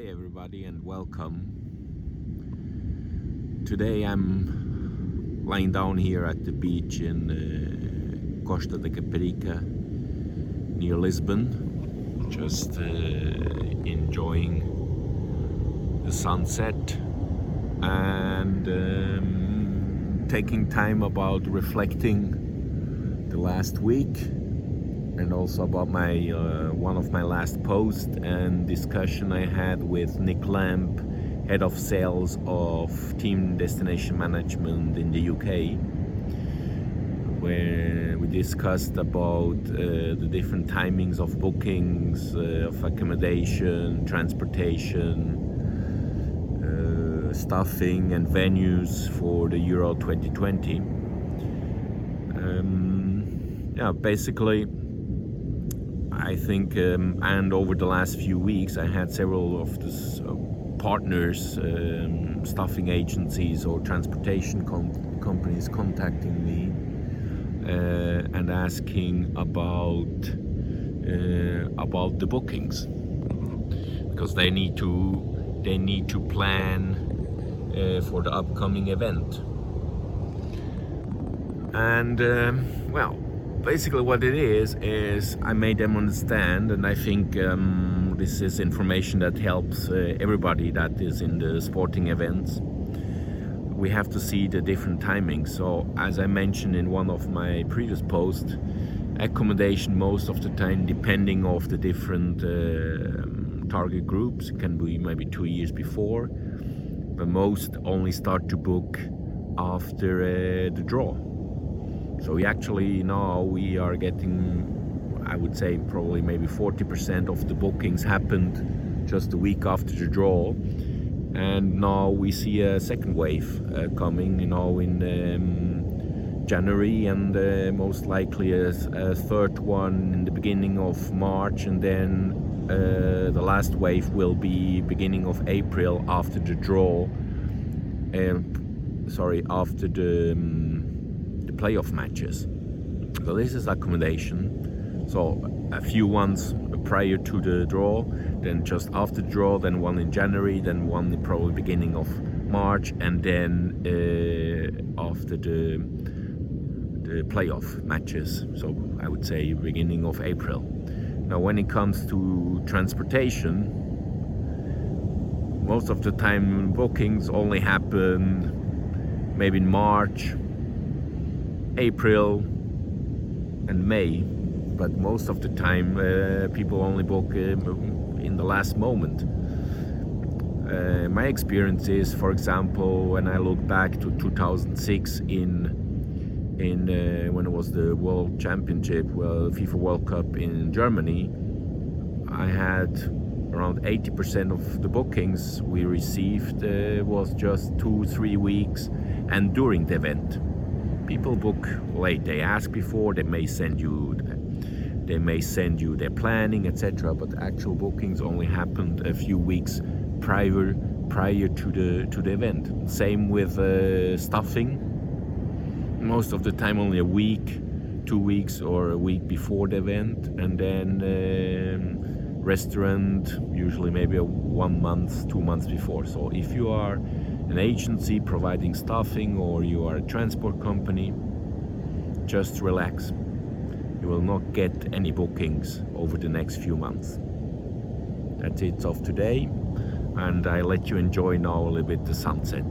Hi, everybody, and welcome. Today I'm lying down here at the beach in uh, Costa da Caparica near Lisbon, just uh, enjoying the sunset and um, taking time about reflecting the last week and also about my uh, one of my last posts and discussion I had with Nick Lamp, head of sales of Team Destination Management in the UK, where we discussed about uh, the different timings of bookings, uh, of accommodation, transportation, uh, staffing, and venues for the Euro 2020. Um, yeah, basically I think, um, and over the last few weeks, I had several of the uh, partners, um, staffing agencies, or transportation com- companies contacting me uh, and asking about uh, about the bookings because they need to they need to plan uh, for the upcoming event. And um, well, basically what it is is I made them understand, and I think um, this is information that helps uh, everybody that is in the sporting events. We have to see the different timings. So, as I mentioned in one of my previous posts, accommodation most of the time, depending of the different uh, target groups, can be maybe two years before, but most only start to book after uh, the draw so we actually now we are getting, I would say probably maybe 40% of the bookings happened just a week after the draw, and now we see a second wave uh, coming. You know in. Um, January and uh, most likely a, a, third one in the beginning of March, and then uh, the last wave will be beginning of April after the draw. Um, sorry, after the um, playoff matches. So this is accommodation. So a few ones prior to the draw, then just after the draw, then one in January, then one in probably beginning of March, and then uh, after the the playoff matches. So I would say beginning of April. Now, when it comes to transportation, most of the time bookings only happen maybe in March April and May, but most of the time uh, people only book uh, in the last moment. Uh, my experience is, for example, when I look back to 2006 in in uh, when it was the World Championship, well, FIFA World Cup in Germany, I had around 80% of the bookings we received uh, was just two, three weeks, and during the event people book late. They ask before they may send you they may send you their planning etc but actual bookings only happened a few weeks prior prior to the to the event. Same with uh, stuffing. Most of the time only a week two weeks or a week before the event and then um, restaurant usually maybe a one month two months before. So if you are an agency providing staffing or you are a transport company, just relax. You will not get any bookings over the next few months. That's it of today, and I let you enjoy now a little bit the sunset.